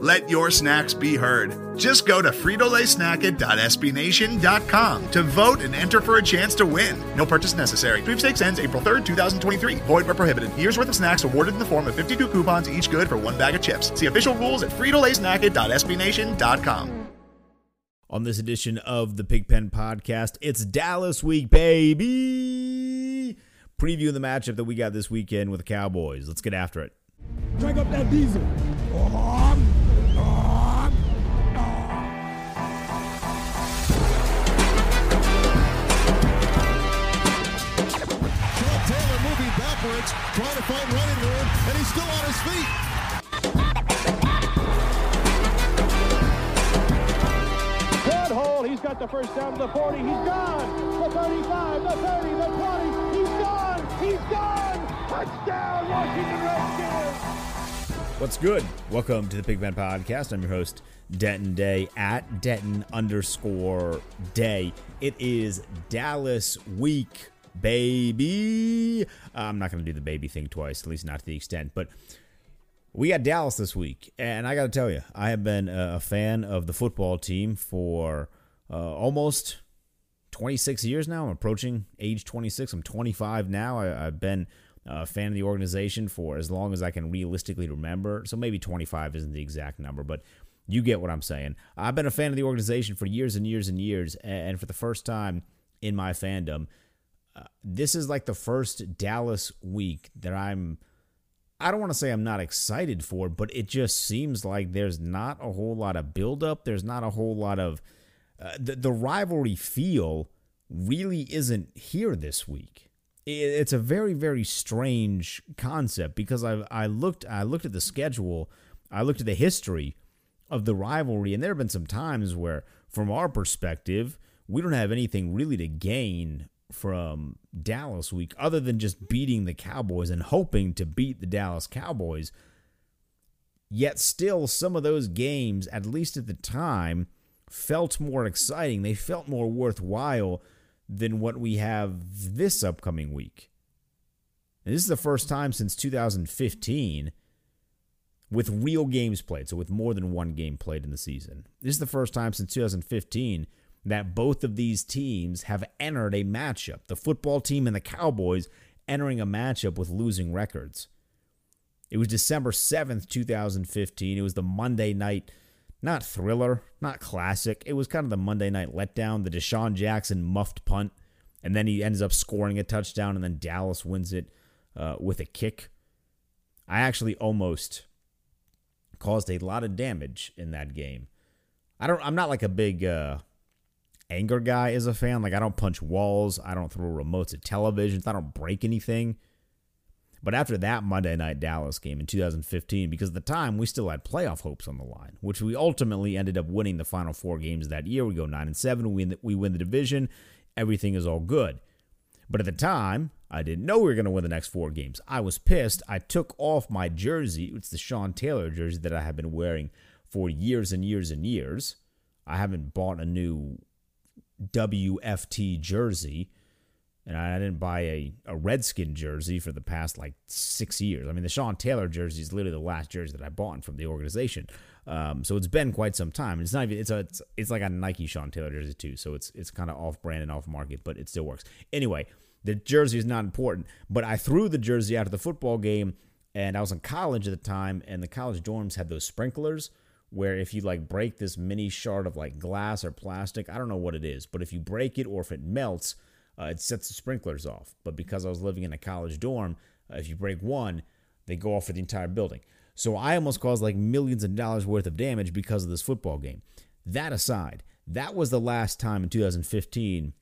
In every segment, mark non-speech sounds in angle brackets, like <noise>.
Let your snacks be heard. Just go to fritolaysnacket.sbnation.com to vote and enter for a chance to win. No purchase necessary. Sweepstakes ends April 3rd, 2023. Void where prohibited. Year's worth of snacks awarded in the form of 52 coupons, each good for one bag of chips. See official rules at fritolaysnacket.sbnation.com. On this edition of the Pigpen Podcast, it's Dallas Week, baby! Previewing the matchup that we got this weekend with the Cowboys. Let's get after it. Drag up that diesel. Sean moving backwards, trying to find running room, and he's still on his feet. Good hole. He's got the first down to the 40. He's gone. The 35, the 30, the 20. He's gone. He's gone. Touchdown, Washington Redskins. What's good? Welcome to the Pigpen Podcast. I'm your host, Denton Day at Denton underscore Day. It is Dallas week, baby. I'm not going to do the baby thing twice, at least not to the extent, but we got Dallas this week, and I got to tell you, I have been a fan of the football team for uh, almost 26 years now. I'm approaching age 26. I'm 25 now. I, I've been a fan of the organization for as long as I can realistically remember. So maybe 25 isn't the exact number, but you get what I'm saying. I've been a fan of the organization for years and years and years, and for the first time in my fandom, this is like the first Dallas week that I'm. I don't want to say I'm not excited for, but it just seems like there's not a whole lot of buildup. There's not a whole lot of uh, the the rivalry feel really isn't here this week. It, it's a very very strange concept because I I looked I looked at the schedule, I looked at the history of the rivalry, and there have been some times where, from our perspective, we don't have anything really to gain from Dallas week other than just beating the Cowboys and hoping to beat the Dallas Cowboys. Yet still, some of those games, at least at the time, felt more exciting. They felt more worthwhile than what we have this upcoming week. And this is the first time since 2015 with real games played, so with more than one game played in the season. This is the first time since 2015 that both of these teams have entered a matchup. The football team and the Cowboys entering a matchup with losing records. It was December 7th, 2015. It was the Monday night, not thriller, not classic. It was kind of the Monday night letdown, the DeSean Jackson muffed punt, and then he ends up scoring a touchdown, and then Dallas wins it uh, with a kick. I actually almost caused a lot of damage in that game. I don't. I'm not like a big uh, anger guy as a fan. Like I don't punch walls. I don't throw remotes at televisions. I don't break anything. But after that Monday night Dallas game in 2015, because at the time we still had playoff hopes on the line, which we ultimately ended up winning the final four games that year. We go nine and seven. We win the, we win the division. Everything is all good. But at the time, I didn't know we were going to win the next four games. I was pissed. I took off my jersey. It's the Sean Taylor jersey that I have been wearing for years and years and years. I haven't bought a new WFT jersey, and I didn't buy a, a Redskin jersey for the past like six years. I mean, the Sean Taylor jersey is literally the last jersey that I bought from the organization. Um, so it's been quite some time. It's not even it's a it's, it's like a Nike Sean Taylor jersey too. So it's it's kind of off brand and off market, but it still works. Anyway, the jersey is not important, but I threw the jersey of the football game, and I was in college at the time, and the college dorms had those sprinklers where if you like break this mini shard of like glass or plastic, I don't know what it is, but if you break it or if it melts, uh, it sets the sprinklers off. But because I was living in a college dorm, uh, if you break one, they go off for the entire building. So I almost caused like millions of dollars worth of damage because of this football game. That aside, that was the last time in 2015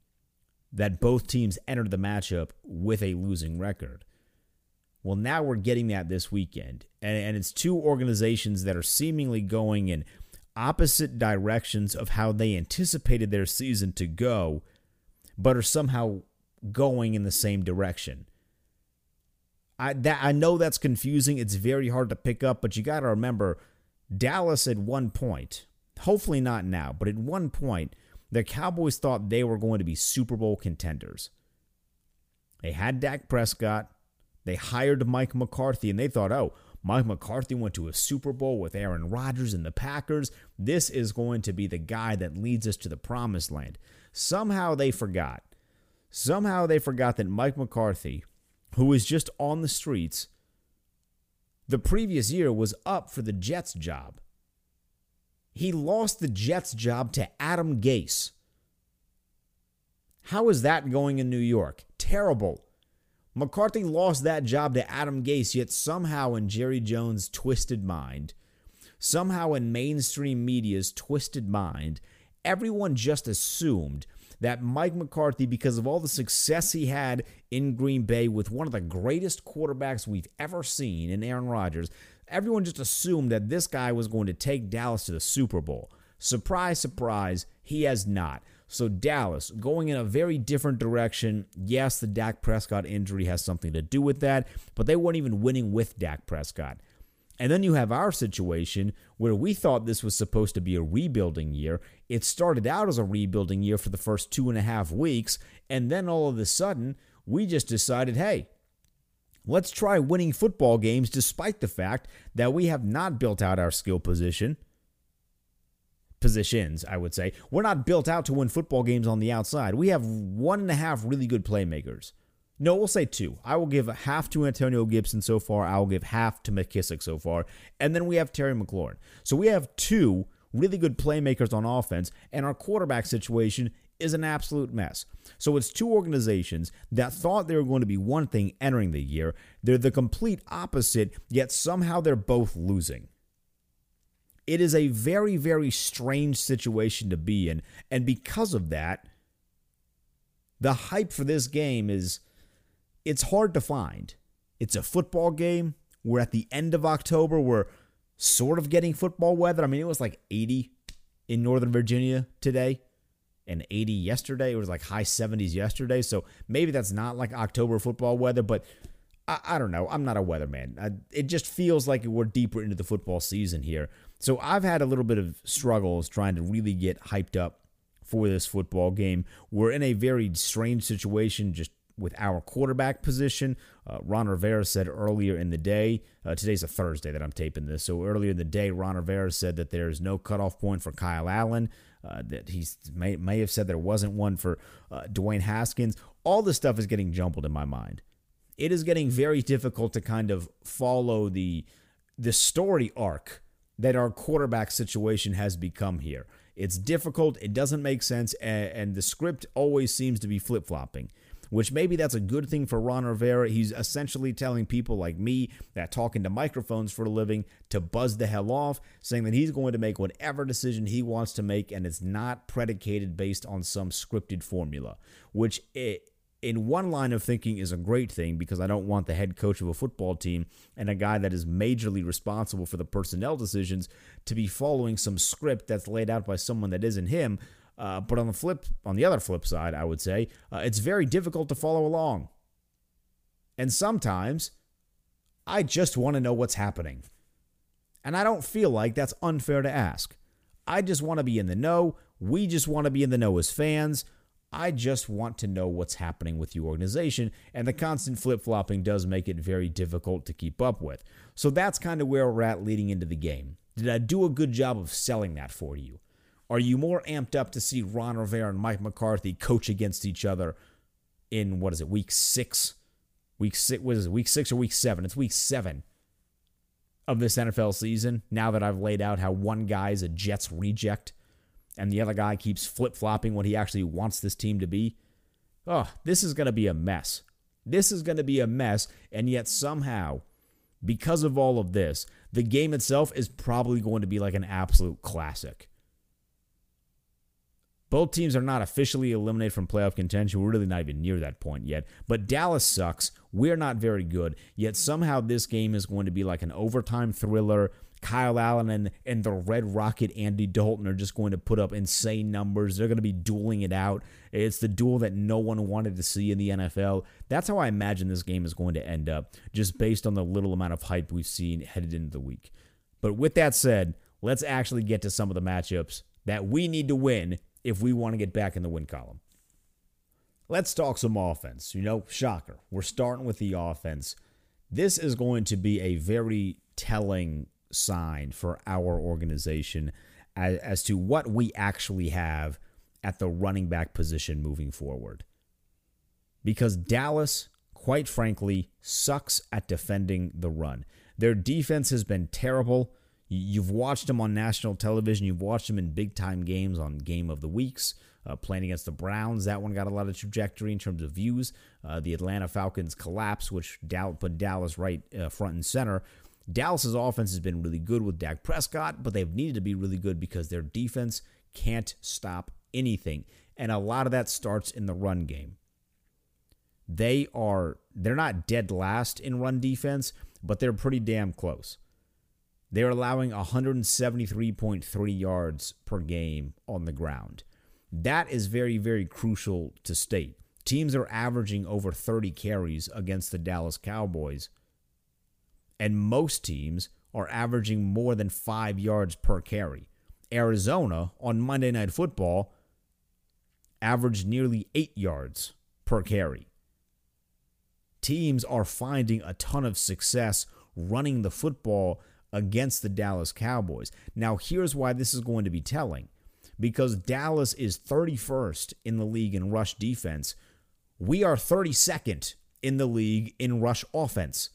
that both teams entered the matchup with a losing record. Well, now we're getting that this weekend. And, and it's two organizations that are seemingly going in opposite directions of how they anticipated their season to go, but are somehow going in the same direction. I that I know that's confusing. It's very hard to pick up, but you got to remember Dallas at one point, hopefully not now, but at one point, the Cowboys thought they were going to be Super Bowl contenders. They had Dak Prescott, they hired Mike McCarthy, and they thought, oh, Mike McCarthy went to a Super Bowl with Aaron Rodgers and the Packers. This is going to be the guy that leads us to the promised land. Somehow they forgot. Somehow they forgot that Mike McCarthy who was just on the streets the previous year, was up for the Jets job. He lost the Jets job to Adam Gase. How is that going in New York? Terrible. McCarthy lost that job to Adam Gase, yet somehow in Jerry Jones' twisted mind, somehow in mainstream media's twisted mind, everyone just assumed that Mike McCarthy, because of all the success he had in Green Bay with one of the greatest quarterbacks we've ever seen in Aaron Rodgers, everyone just assumed that this guy was going to take Dallas to the Super Bowl. Surprise, surprise, he has not. So Dallas going in a very different direction. Yes, the Dak Prescott injury has something to do with that, but they weren't even winning with Dak Prescott. And then you have our situation where we thought this was supposed to be a rebuilding year. It started out as a rebuilding year for the first two and a half weeks. And then all of a sudden, we just decided hey, let's try winning football games despite the fact that we have not built out our skill position. Positions, I would say. We're not built out to win football games on the outside. We have one and a half really good playmakers. No, we'll say two. I will give half to Antonio Gibson so far. I will give half to McKissic so far. And then we have Terry McLaurin. So we have two really good playmakers on offense, and our quarterback situation is an absolute mess. So it's two organizations that thought they were going to be one thing entering the year. They're the complete opposite, yet somehow they're both losing. It is a very, very strange situation to be in. And because of that, the hype for this game is it's hard to find. It's a football game. We're at the end of October. We're sort of getting football weather. I mean, it was like 80 in Northern Virginia today and 80 yesterday. It was like high 70s yesterday. So maybe that's not like October football weather, but I, I don't know. I'm not a weatherman. I, it just feels like we're deeper into the football season here. So I've had a little bit of struggles trying to really get hyped up for this football game. We're in a very strange situation, just with our quarterback position. Uh, Ron Rivera said earlier in the day, uh, today's a Thursday that I'm taping this, so earlier in the day, Ron Rivera said that there's no cutoff point for Kyle Allen, uh, that he may, may have said there wasn't one for uh, Dwayne Haskins. All this stuff is getting jumbled in my mind. It is getting very difficult to kind of follow the the story arc that our quarterback situation has become here. It's difficult, it doesn't make sense, and, and the script always seems to be flip flopping which maybe that's a good thing for Ron Rivera. He's essentially telling people like me that talking to microphones for a living to buzz the hell off, saying that he's going to make whatever decision he wants to make and it's not predicated based on some scripted formula, which it, in one line of thinking is a great thing because I don't want the head coach of a football team and a guy that is majorly responsible for the personnel decisions to be following some script that's laid out by someone that isn't him. Uh, but on the flip, on the other flip side, I would say uh, it's very difficult to follow along. And sometimes I just want to know what's happening. And I don't feel like that's unfair to ask. I just want to be in the know. We just want to be in the know as fans. I just want to know what's happening with your organization, and the constant flip flopping does make it very difficult to keep up with. So that's kind of where we're at leading into the game. Did I do a good job of selling that for you? Are you more amped up to see Ron Rivera and Mike McCarthy coach against each other in what is it, week six? Week six it, week six or week seven? It's week seven of this NFL season. Now that I've laid out how one guy is a Jets reject and the other guy keeps flip flopping what he actually wants this team to be. Oh, this is going to be a mess. This is going to be a mess. And yet, somehow, because of all of this, the game itself is probably going to be like an absolute classic. Both teams are not officially eliminated from playoff contention. We're really not even near that point yet. But Dallas sucks. We're not very good. Yet somehow this game is going to be like an overtime thriller. Kyle Allen and, and the Red Rocket Andy Dalton are just going to put up insane numbers. They're going to be dueling it out. It's the duel that no one wanted to see in the NFL. That's how I imagine this game is going to end up, just based on the little amount of hype we've seen headed into the week. But with that said, let's actually get to some of the matchups that we need to win if we want to get back in the win column. Let's talk some offense. You know, shocker. We're starting with the offense. This is going to be a very telling sign for our organization as, as to what we actually have at the running back position moving forward. Because Dallas, quite frankly, sucks at defending the run. Their defense has been terrible. You've watched them on national television. You've watched them in big time games on Game of the Weeks. Uh, playing against the Browns, that one got a lot of trajectory in terms of views. Uh, the Atlanta Falcons collapse, which put Dallas right uh, front and center. Dallas's offense has been really good with Dak Prescott, but they've needed to be really good because their defense can't stop anything. And a lot of that starts in the run game. They are they're not dead last in run defense, but they're pretty damn close. They're allowing 173.3 yards per game on the ground. That is very, very crucial to state. Teams are averaging over 30 carries against the Dallas Cowboys, and most teams are averaging more than five yards per carry. Arizona on Monday Night Football averaged nearly eight yards per carry. Teams are finding a ton of success running the football against the Dallas Cowboys. Now, here's why this is going to be telling because Dallas is 31st in the league in rush defense. We are 32nd in the league in rush offense.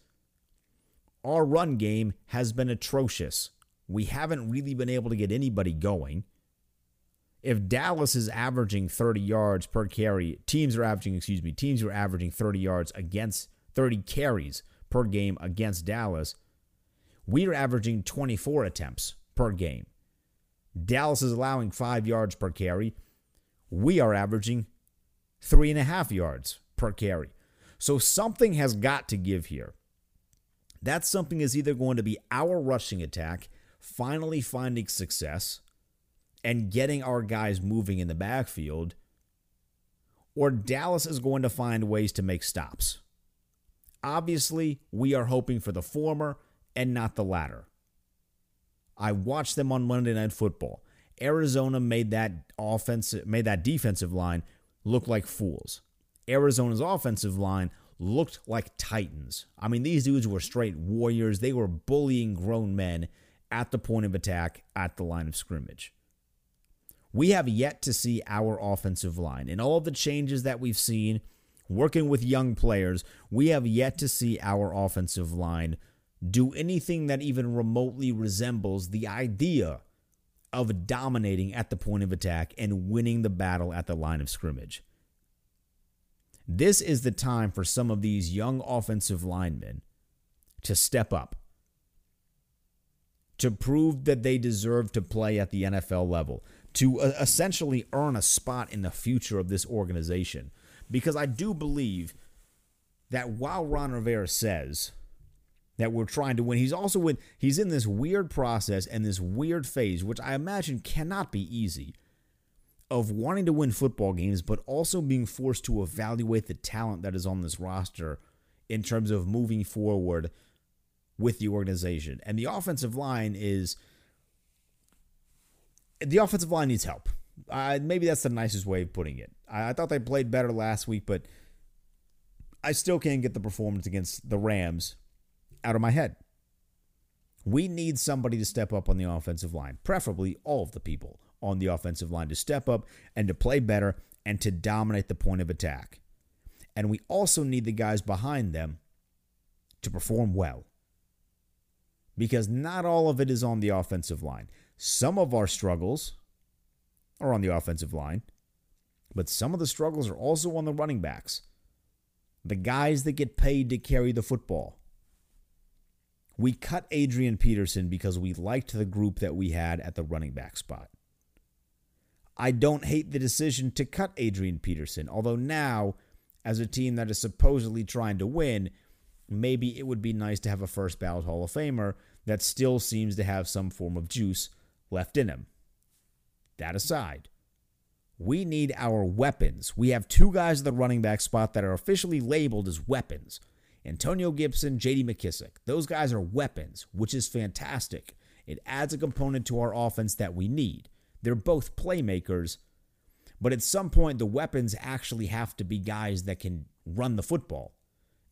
Our run game has been atrocious. We haven't really been able to get anybody going. If Dallas is averaging 30 yards per carry, teams are averaging, excuse me, teams are averaging 30 yards against 30 carries per game against Dallas. We are averaging 24 attempts per game. Dallas is allowing five yards per carry. We are averaging three and a half yards per carry. So something has got to give here. That something is either going to be our rushing attack finally finding success and getting our guys moving in the backfield, or Dallas is going to find ways to make stops. Obviously, we are hoping for the former and not the latter. I watched them on Monday Night Football. Arizona made that offensive made that defensive line look like fools. Arizona's offensive line looked like titans. I mean, these dudes were straight warriors. They were bullying grown men at the point of attack at the line of scrimmage. We have yet to see our offensive line. In all of the changes that we've seen, working with young players, we have yet to see our offensive line do anything that even remotely resembles the idea of dominating at the point of attack and winning the battle at the line of scrimmage. This is the time for some of these young offensive linemen to step up, to prove that they deserve to play at the NFL level, to uh, essentially earn a spot in the future of this organization. Because I do believe that while Ron Rivera says that we're trying to win, he's also in he's in this weird process and this weird phase, which I imagine cannot be easy, of wanting to win football games, but also being forced to evaluate the talent that is on this roster in terms of moving forward with the organization. And the offensive line is the offensive line needs help. Uh, maybe that's the nicest way of putting it. I, I thought they played better last week, but I still can't get the performance against the Rams out of my head. We need somebody to step up on the offensive line, preferably all of the people on the offensive line to step up and to play better and to dominate the point of attack. And we also need the guys behind them to perform well. Because not all of it is on the offensive line. Some of our struggles are on the offensive line, but some of the struggles are also on the running backs. The guys that get paid to carry the football. We cut Adrian Peterson because we liked the group that we had at the running back spot. I don't hate the decision to cut Adrian Peterson, although now, as a team that is supposedly trying to win, maybe it would be nice to have a first ballot Hall of Famer that still seems to have some form of juice left in him. That aside, we need our weapons. We have two guys at the running back spot that are officially labeled as weapons Antonio Gibson, JD McKissic. Those guys are weapons, which is fantastic. It adds a component to our offense that we need. They're both playmakers, but at some point, the weapons actually have to be guys that can run the football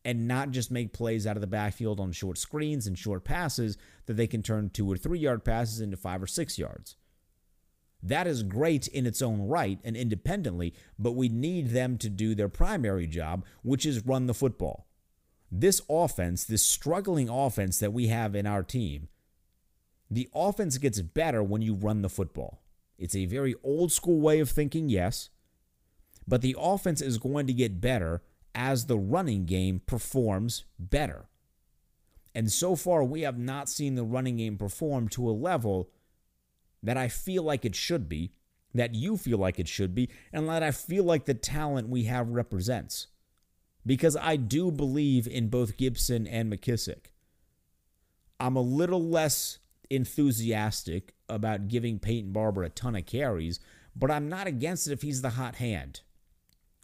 and not just make plays out of the backfield on short screens and short passes that they can turn two or three yard passes into five or six yards. That is great in its own right and independently, but we need them to do their primary job, which is run the football. This offense, this struggling offense that we have in our team, the offense gets better when you run the football. It's a very old school way of thinking, yes, but the offense is going to get better as the running game performs better. And so far, we have not seen the running game perform to a level that I feel like it should be, that you feel like it should be, and that I feel like the talent we have represents. Because I do believe in both Gibson and McKissic. I'm a little less enthusiastic about giving Peyton Barber a ton of carries, but I'm not against it if he's the hot hand.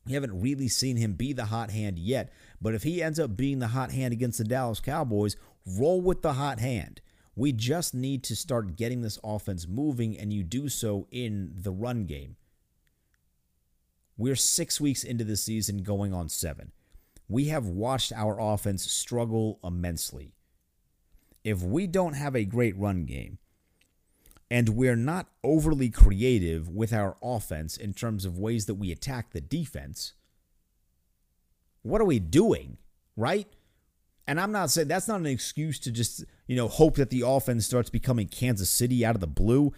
We haven't really seen him be the hot hand yet, but if he ends up being the hot hand against the Dallas Cowboys, roll with the hot hand. We just need to start getting this offense moving, and you do so in the run game. We're six weeks into the season, going on seven. We have watched our offense struggle immensely. If we don't have a great run game, and we're not overly creative with our offense in terms of ways that we attack the defense, what are we doing? Right? And I'm not saying that's not an excuse to just, you know, hope that the offense starts becoming Kansas City out of the blue.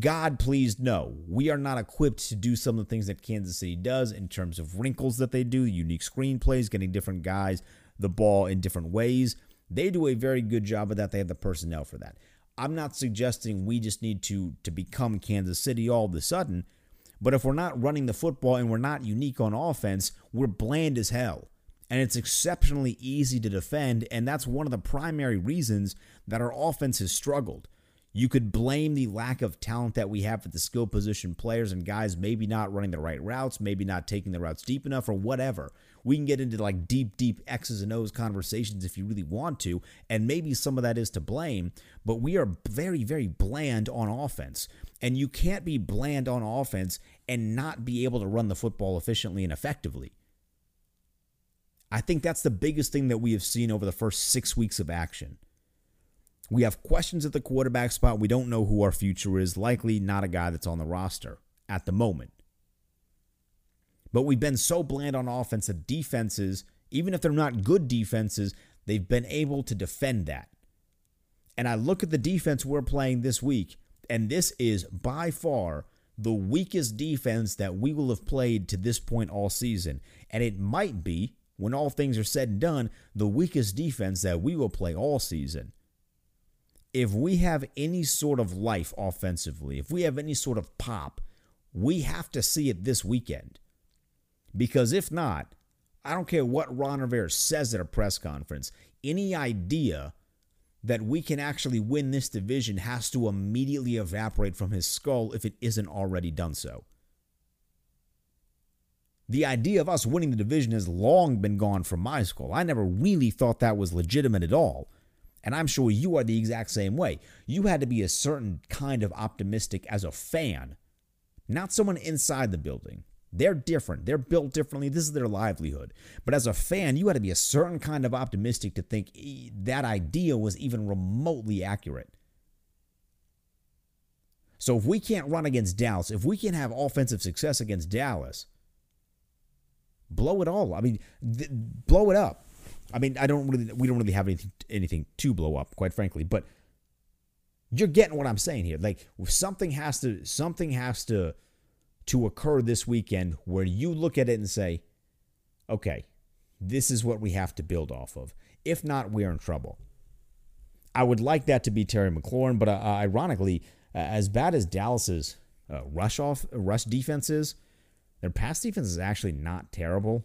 God, please, no. We are not equipped to do some of the things that Kansas City does in terms of wrinkles that they do, unique screenplays, getting different guys the ball in different ways. They do a very good job of that. They have the personnel for that. I'm not suggesting we just need to to become Kansas City all of a sudden, but if we're not running the football and we're not unique on offense, we're bland as hell. And it's exceptionally easy to defend, and that's one of the primary reasons that our offense has struggled. You could blame the lack of talent that we have at the skill position players and guys maybe not running the right routes, maybe not taking the routes deep enough, or whatever. We can get into like deep, deep X's and O's conversations if you really want to, and maybe some of that is to blame, but we are very, very bland on offense. And you can't be bland on offense and not be able to run the football efficiently and effectively. I think that's the biggest thing that we have seen over the first six weeks of action. We have questions at the quarterback spot. We don't know who our future is. Likely not a guy that's on the roster at the moment. But we've been so bland on offense that defenses, even if they're not good defenses, they've been able to defend that. And I look at the defense we're playing this week, and this is by far the weakest defense that we will have played to this point all season. And it might be, when all things are said and done, the weakest defense that we will play all season if we have any sort of life offensively, if we have any sort of pop, we have to see it this weekend. Because if not, I don't care what Ron Rivera says at a press conference, any idea that we can actually win this division has to immediately evaporate from his skull if it isn't already done so. The idea of us winning the division has long been gone from my skull. I never really thought that was legitimate at all. And I'm sure you are the exact same way. You had to be a certain kind of optimistic as a fan, not someone inside the building. They're different. They're built differently. This is their livelihood. But as a fan, you had to be a certain kind of optimistic to think that idea was even remotely accurate. So if we can't run against Dallas, if we can't have offensive success against Dallas, blow it all. I mean, th- blow it up. I mean, I don't really, we don't really have anything, anything to blow up, quite frankly. But you're getting what I'm saying here. Like something has to, something has to, to occur this weekend where you look at it and say, okay, this is what we have to build off of. If not, we're in trouble. I would like that to be Terry McLaurin, but uh, ironically, uh, as bad as Dallas is, uh, rush off rush defenses. Their pass defense is actually not terrible.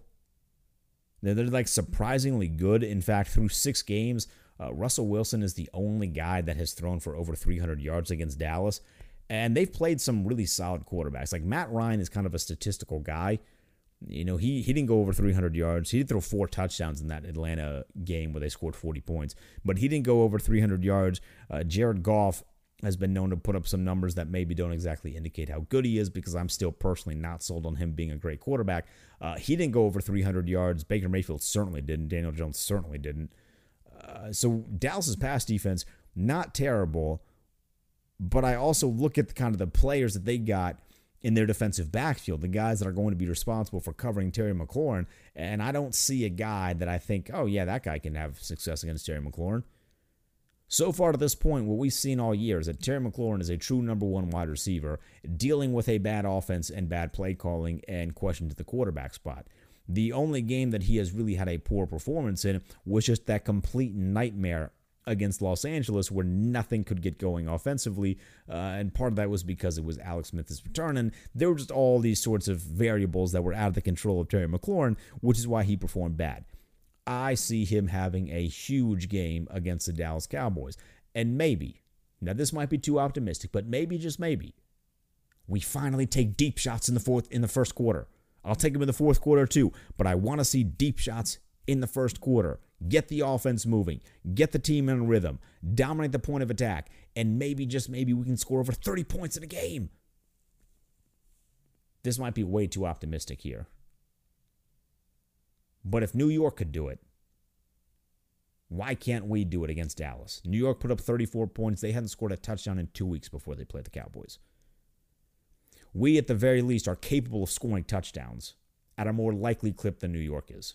They're, they're like surprisingly good. In fact, through six games, uh, Russell Wilson is the only guy that has thrown for over 300 yards against Dallas. And they've played some really solid quarterbacks. Like Matt Ryan is kind of a statistical guy. You know, he, he didn't go over 300 yards. He did throw four touchdowns in that Atlanta game where they scored 40 points, but he didn't go over 300 yards. Uh, Jared Goff has been known to put up some numbers that maybe don't exactly indicate how good he is because I'm still personally not sold on him being a great quarterback. Uh, he didn't go over 300 yards. Baker Mayfield certainly didn't. Daniel Jones certainly didn't. Uh, so Dallas's pass defense, not terrible, but I also look at the kind of the players that they got in their defensive backfield, the guys that are going to be responsible for covering Terry McLaurin. And I don't see a guy that I think, oh, yeah, that guy can have success against Terry McLaurin. So far to this point, what we've seen all year is that Terry McLaurin is a true number one wide receiver, dealing with a bad offense and bad play calling and questions to the quarterback spot. The only game that he has really had a poor performance in was just that complete nightmare against Los Angeles where nothing could get going offensively. Uh, and part of that was because it was Alex Smith's return. And there were just all these sorts of variables that were out of the control of Terry McLaurin, which is why he performed bad. I see him having a huge game against the Dallas Cowboys. And maybe, now this might be too optimistic, but maybe, just maybe, we finally take deep shots in the fourth in the first quarter. I'll take them in the fourth quarter too, but I want to see deep shots in the first quarter get the offense moving, get the team in rhythm, dominate the point of attack, and maybe, just maybe, we can score over 30 points in a game. This might be way too optimistic here. But if New York could do it, why can't we do it against Dallas? New York put up 34 points. They hadn't scored a touchdown in two weeks before they played the Cowboys. We, at the very least, are capable of scoring touchdowns at a more likely clip than New York is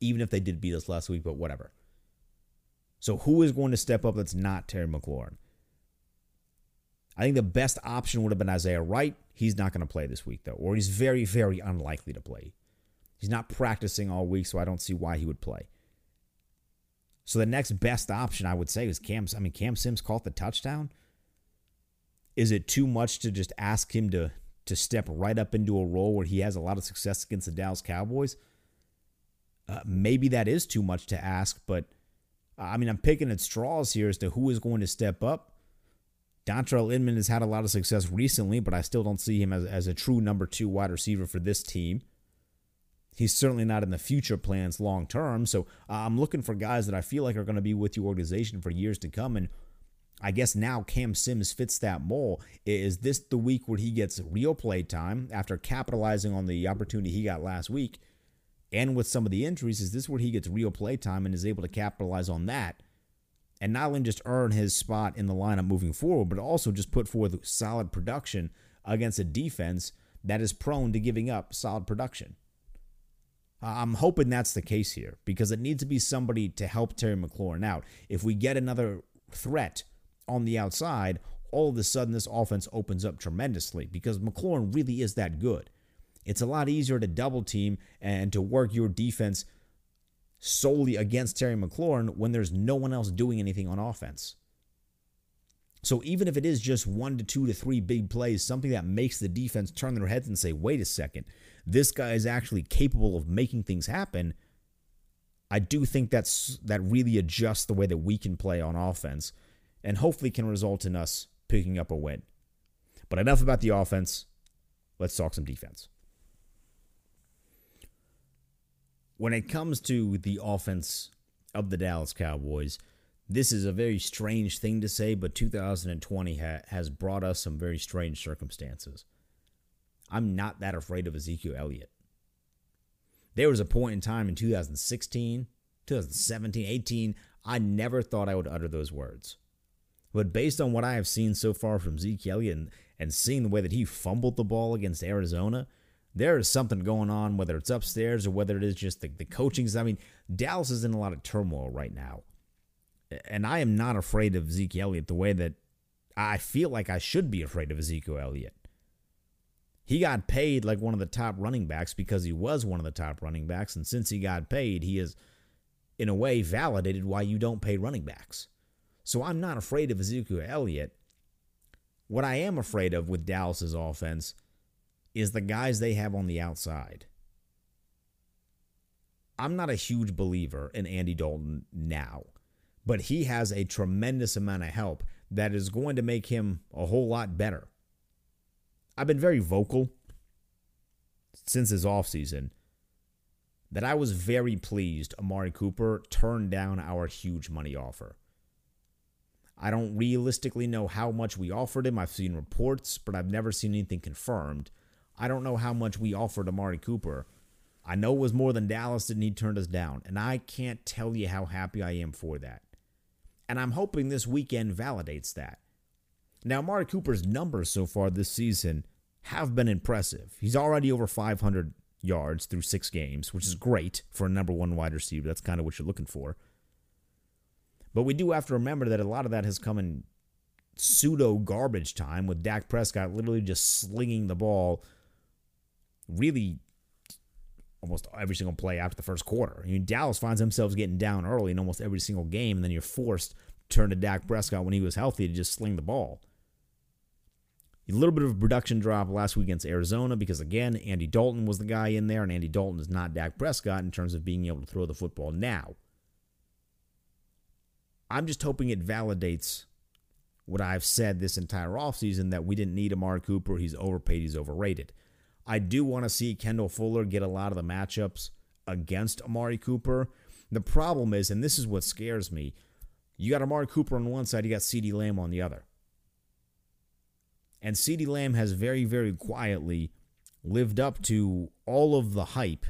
even if they did beat us last week, but whatever. So who is going to step up that's not Terry McLaurin? I think the best option would have been Isaiah Wright. He's not going to play this week, though, or he's very, very unlikely to play. He's not practicing all week, so I don't see why he would play. So the next best option I would say is Cam. I mean, Cam Sims caught the touchdown. Is it too much to just ask him to to step right up into a role where he has a lot of success against the Dallas Cowboys? Uh, maybe that is too much to ask, but uh, I mean, I'm picking at straws here as to who is going to step up. Dontrelle Inman has had a lot of success recently, but I still don't see him as, as a true number two wide receiver for this team. He's certainly not in the future plans long term. So uh, I'm looking for guys that I feel like are going to be with your organization for years to come. And I guess now Cam Sims fits that mold. Is this the week where he gets real play time after capitalizing on the opportunity he got last week? And with some of the injuries, is this where he gets real play time and is able to capitalize on that? And not only just earn his spot in the lineup moving forward, but also just put forth solid production against a defense that is prone to giving up solid production. I'm hoping that's the case here because it needs to be somebody to help Terry McLaurin out. If we get another threat on the outside, all of a sudden this offense opens up tremendously because McLaurin really is that good. It's a lot easier to double team and to work your defense solely against Terry McLaurin when there's no one else doing anything on offense. So even if it is just one to two to three big plays, something that makes the defense turn their heads and say, wait a second, this guy is actually capable of making things happen. I do think that's that really adjusts the way that we can play on offense and hopefully can result in us picking up a win. But enough about the offense. Let's talk some defense. When it comes to the offense of the Dallas Cowboys, this is a very strange thing to say, but 2020 ha- has brought us some very strange circumstances. I'm not that afraid of Ezekiel Elliott. There was a point in time in 2016, 2017, 18, I never thought I would utter those words. But based on what I have seen so far from Zeke Elliott and, and seeing the way that he fumbled the ball against Arizona, there is something going on, whether it's upstairs or whether it is just the, the coachings. I mean, Dallas is in a lot of turmoil right now. And I am not afraid of Zeke Elliott the way that I feel like I should be afraid of Ezekiel Elliott. He got paid like one of the top running backs because he was one of the top running backs. And since he got paid, he is, in a way, validated why you don't pay running backs. So I'm not afraid of Ezekiel Elliott. What I am afraid of with Dallas's offense is the guys they have on the outside. I'm not a huge believer in Andy Dalton now, but he has a tremendous amount of help that is going to make him a whole lot better. I've been very vocal since his offseason that I was very pleased Amari Cooper turned down our huge money offer. I don't realistically know how much we offered him. I've seen reports, but I've never seen anything confirmed. I don't know how much we offered Amari Cooper. I know it was more than Dallas did, and he turned us down. And I can't tell you how happy I am for that. And I'm hoping this weekend validates that. Now, Amari Cooper's numbers so far this season have been impressive. He's already over 500 yards through six games, which is great for a number one wide receiver. That's kind of what you're looking for. But we do have to remember that a lot of that has come in pseudo garbage time with Dak Prescott literally just slinging the ball really almost every single play after the first quarter. I mean, Dallas finds themselves getting down early in almost every single game, and then you're forced to turn to Dak Prescott when he was healthy to just sling the ball. A little bit of a production drop last week against Arizona because, again, Andy Dalton was the guy in there, and Andy Dalton is not Dak Prescott in terms of being able to throw the football now. I'm just hoping it validates what I've said this entire offseason that we didn't need Amari Cooper. He's overpaid, he's overrated. I do want to see Kendall Fuller get a lot of the matchups against Amari Cooper. The problem is, and this is what scares me, you got Amari Cooper on one side, you got CeeDee Lamb on the other. And CeeDee Lamb has very, very quietly lived up to all of the hype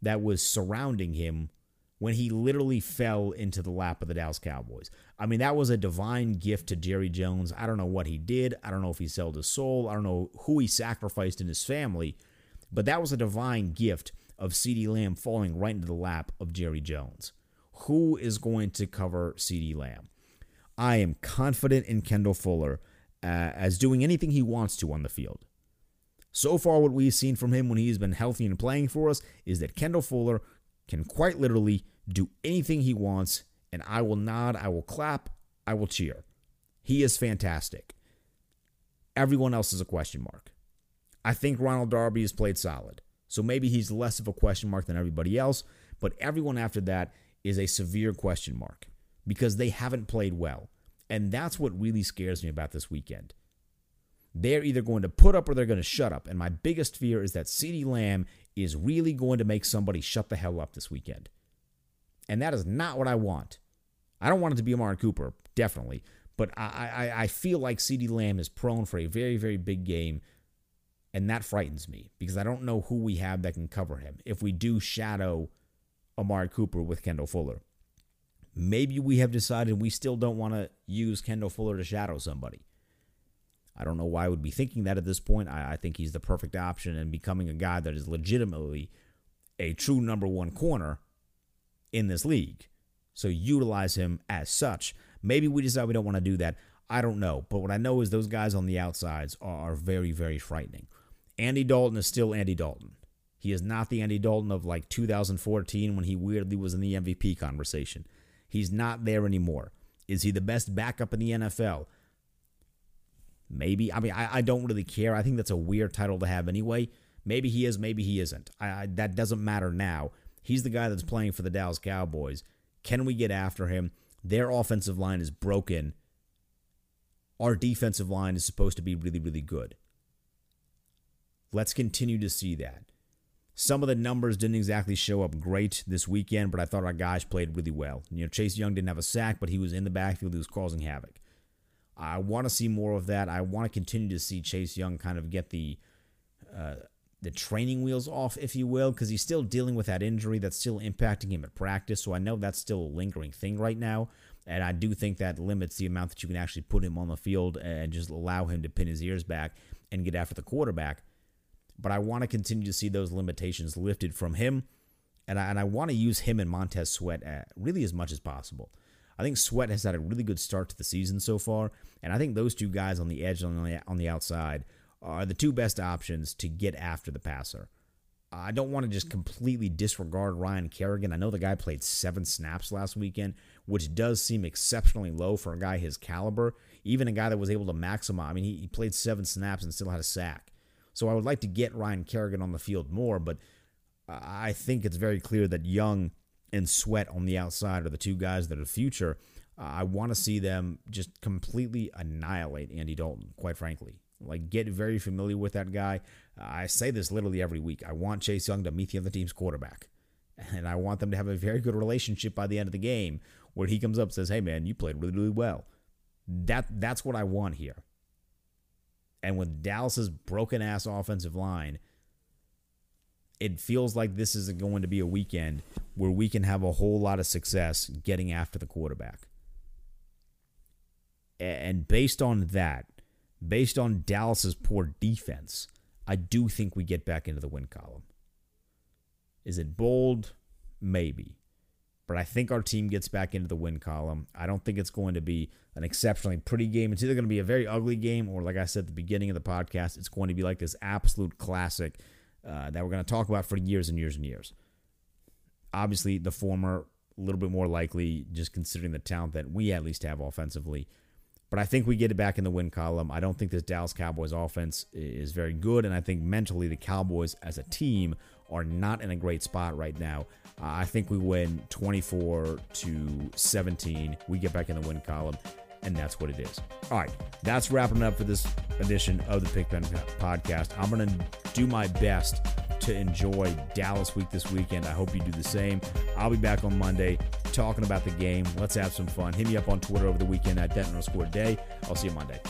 that was surrounding him when he literally fell into the lap of the Dallas Cowboys. I mean, that was a divine gift to Jerry Jones. I don't know what he did. I don't know if he sold his soul. I don't know who he sacrificed in his family, but that was a divine gift of CeeDee Lamb falling right into the lap of Jerry Jones. Who is going to cover CeeDee Lamb? I am confident in Kendall Fuller uh, as doing anything he wants to on the field. So far, what we've seen from him when he's been healthy and playing for us is that Kendall Fuller can quite literally do anything he wants, and I will nod, I will clap, I will cheer. He is fantastic. Everyone else is a question mark. I think Ronald Darby has played solid, so maybe he's less of a question mark than everybody else, but everyone after that is a severe question mark because they haven't played well. And that's what really scares me about this weekend. They're either going to put up or they're going to shut up. And my biggest fear is that CeeDee Lamb is really going to make somebody shut the hell up this weekend. And that is not what I want. I don't want it to be Amari Cooper, definitely. But I, I, I feel like CeeDee Lamb is prone for a very, very big game. And that frightens me because I don't know who we have that can cover him if we do shadow Amari Cooper with Kendall Fuller. Maybe we have decided we still don't want to use Kendall Fuller to shadow somebody. I don't know why I would be thinking that at this point. I, I think he's the perfect option and becoming a guy that is legitimately a true number one corner in this league. So utilize him as such. Maybe we decide we don't want to do that. I don't know. But what I know is those guys on the outsides are, are very, very frightening. Andy Dalton is still Andy Dalton. He is not the Andy Dalton of like 2014 when he weirdly was in the MVP conversation. He's not there anymore. Is he the best backup in the NFL? Maybe. I mean, I, I don't really care. I think that's a weird title to have anyway. Maybe he is, maybe he isn't. I, I, that doesn't matter now. He's the guy that's playing for the Dallas Cowboys. Can we get after him? Their offensive line is broken. Our defensive line is supposed to be really, really good. Let's continue to see that. Some of the numbers didn't exactly show up great this weekend, but I thought our guys played really well. You know, Chase Young didn't have a sack, but he was in the backfield. He was causing havoc. I want to see more of that. I want to continue to see Chase Young kind of get the uh, the training wheels off, if you will, because he's still dealing with that injury that's still impacting him at practice. So I know that's still a lingering thing right now, and I do think that limits the amount that you can actually put him on the field and just allow him to pin his ears back and get after the quarterback but I want to continue to see those limitations lifted from him. And I, and I want to use him and Montez Sweat at really as much as possible. I think Sweat has had a really good start to the season so far, and I think those two guys on the edge on the on the outside are the two best options to get after the passer. I don't want to just completely disregard Ryan Kerrigan. I know the guy played seven snaps last weekend, which does seem exceptionally low for a guy his caliber. Even a guy that was able to maximize. I mean, he, he played seven snaps and still had a sack. So I would like to get Ryan Kerrigan on the field more, but I think it's very clear that Young and Sweat on the outside are the two guys that are the future. I want to see them just completely annihilate Andy Dalton, quite frankly. Like, get very familiar with that guy. I say this literally every week. I want Chase Young to meet the other team's quarterback. <laughs> And I want them to have a very good relationship by the end of the game where he comes up and says, Hey, man, you played really, really well. That, that's what I want here. And with Dallas's broken ass offensive line, it feels like this is going to be a weekend where we can have a whole lot of success getting after the quarterback. And based on that, based on Dallas's poor defense, I do think we get back into the win column. Is it bold? Maybe. But I think our team gets back into the win column. I don't think it's going to be an exceptionally pretty game. It's either going to be a very ugly game, or like I said at the beginning of the podcast, it's going to be like this absolute classic uh, that we're going to talk about for years and years and years. Obviously, the former, a little bit more likely, just considering the talent that we at least have offensively. But I think we get it back in the win column. I don't think this Dallas Cowboys offense is very good, and I think mentally the Cowboys as a team are not in a great spot right now. Uh, I think we win 24 to 17. We get back in the win column, and that's what it is. All right, that's wrapping up for this edition of the Pigpen podcast. I'm going to do my best to enjoy Dallas week this weekend. I hope you do the same. I'll be back on Monday talking about the game. Let's have some fun. Hit me up on Twitter over the weekend at Denton underscore day. I'll see you Monday.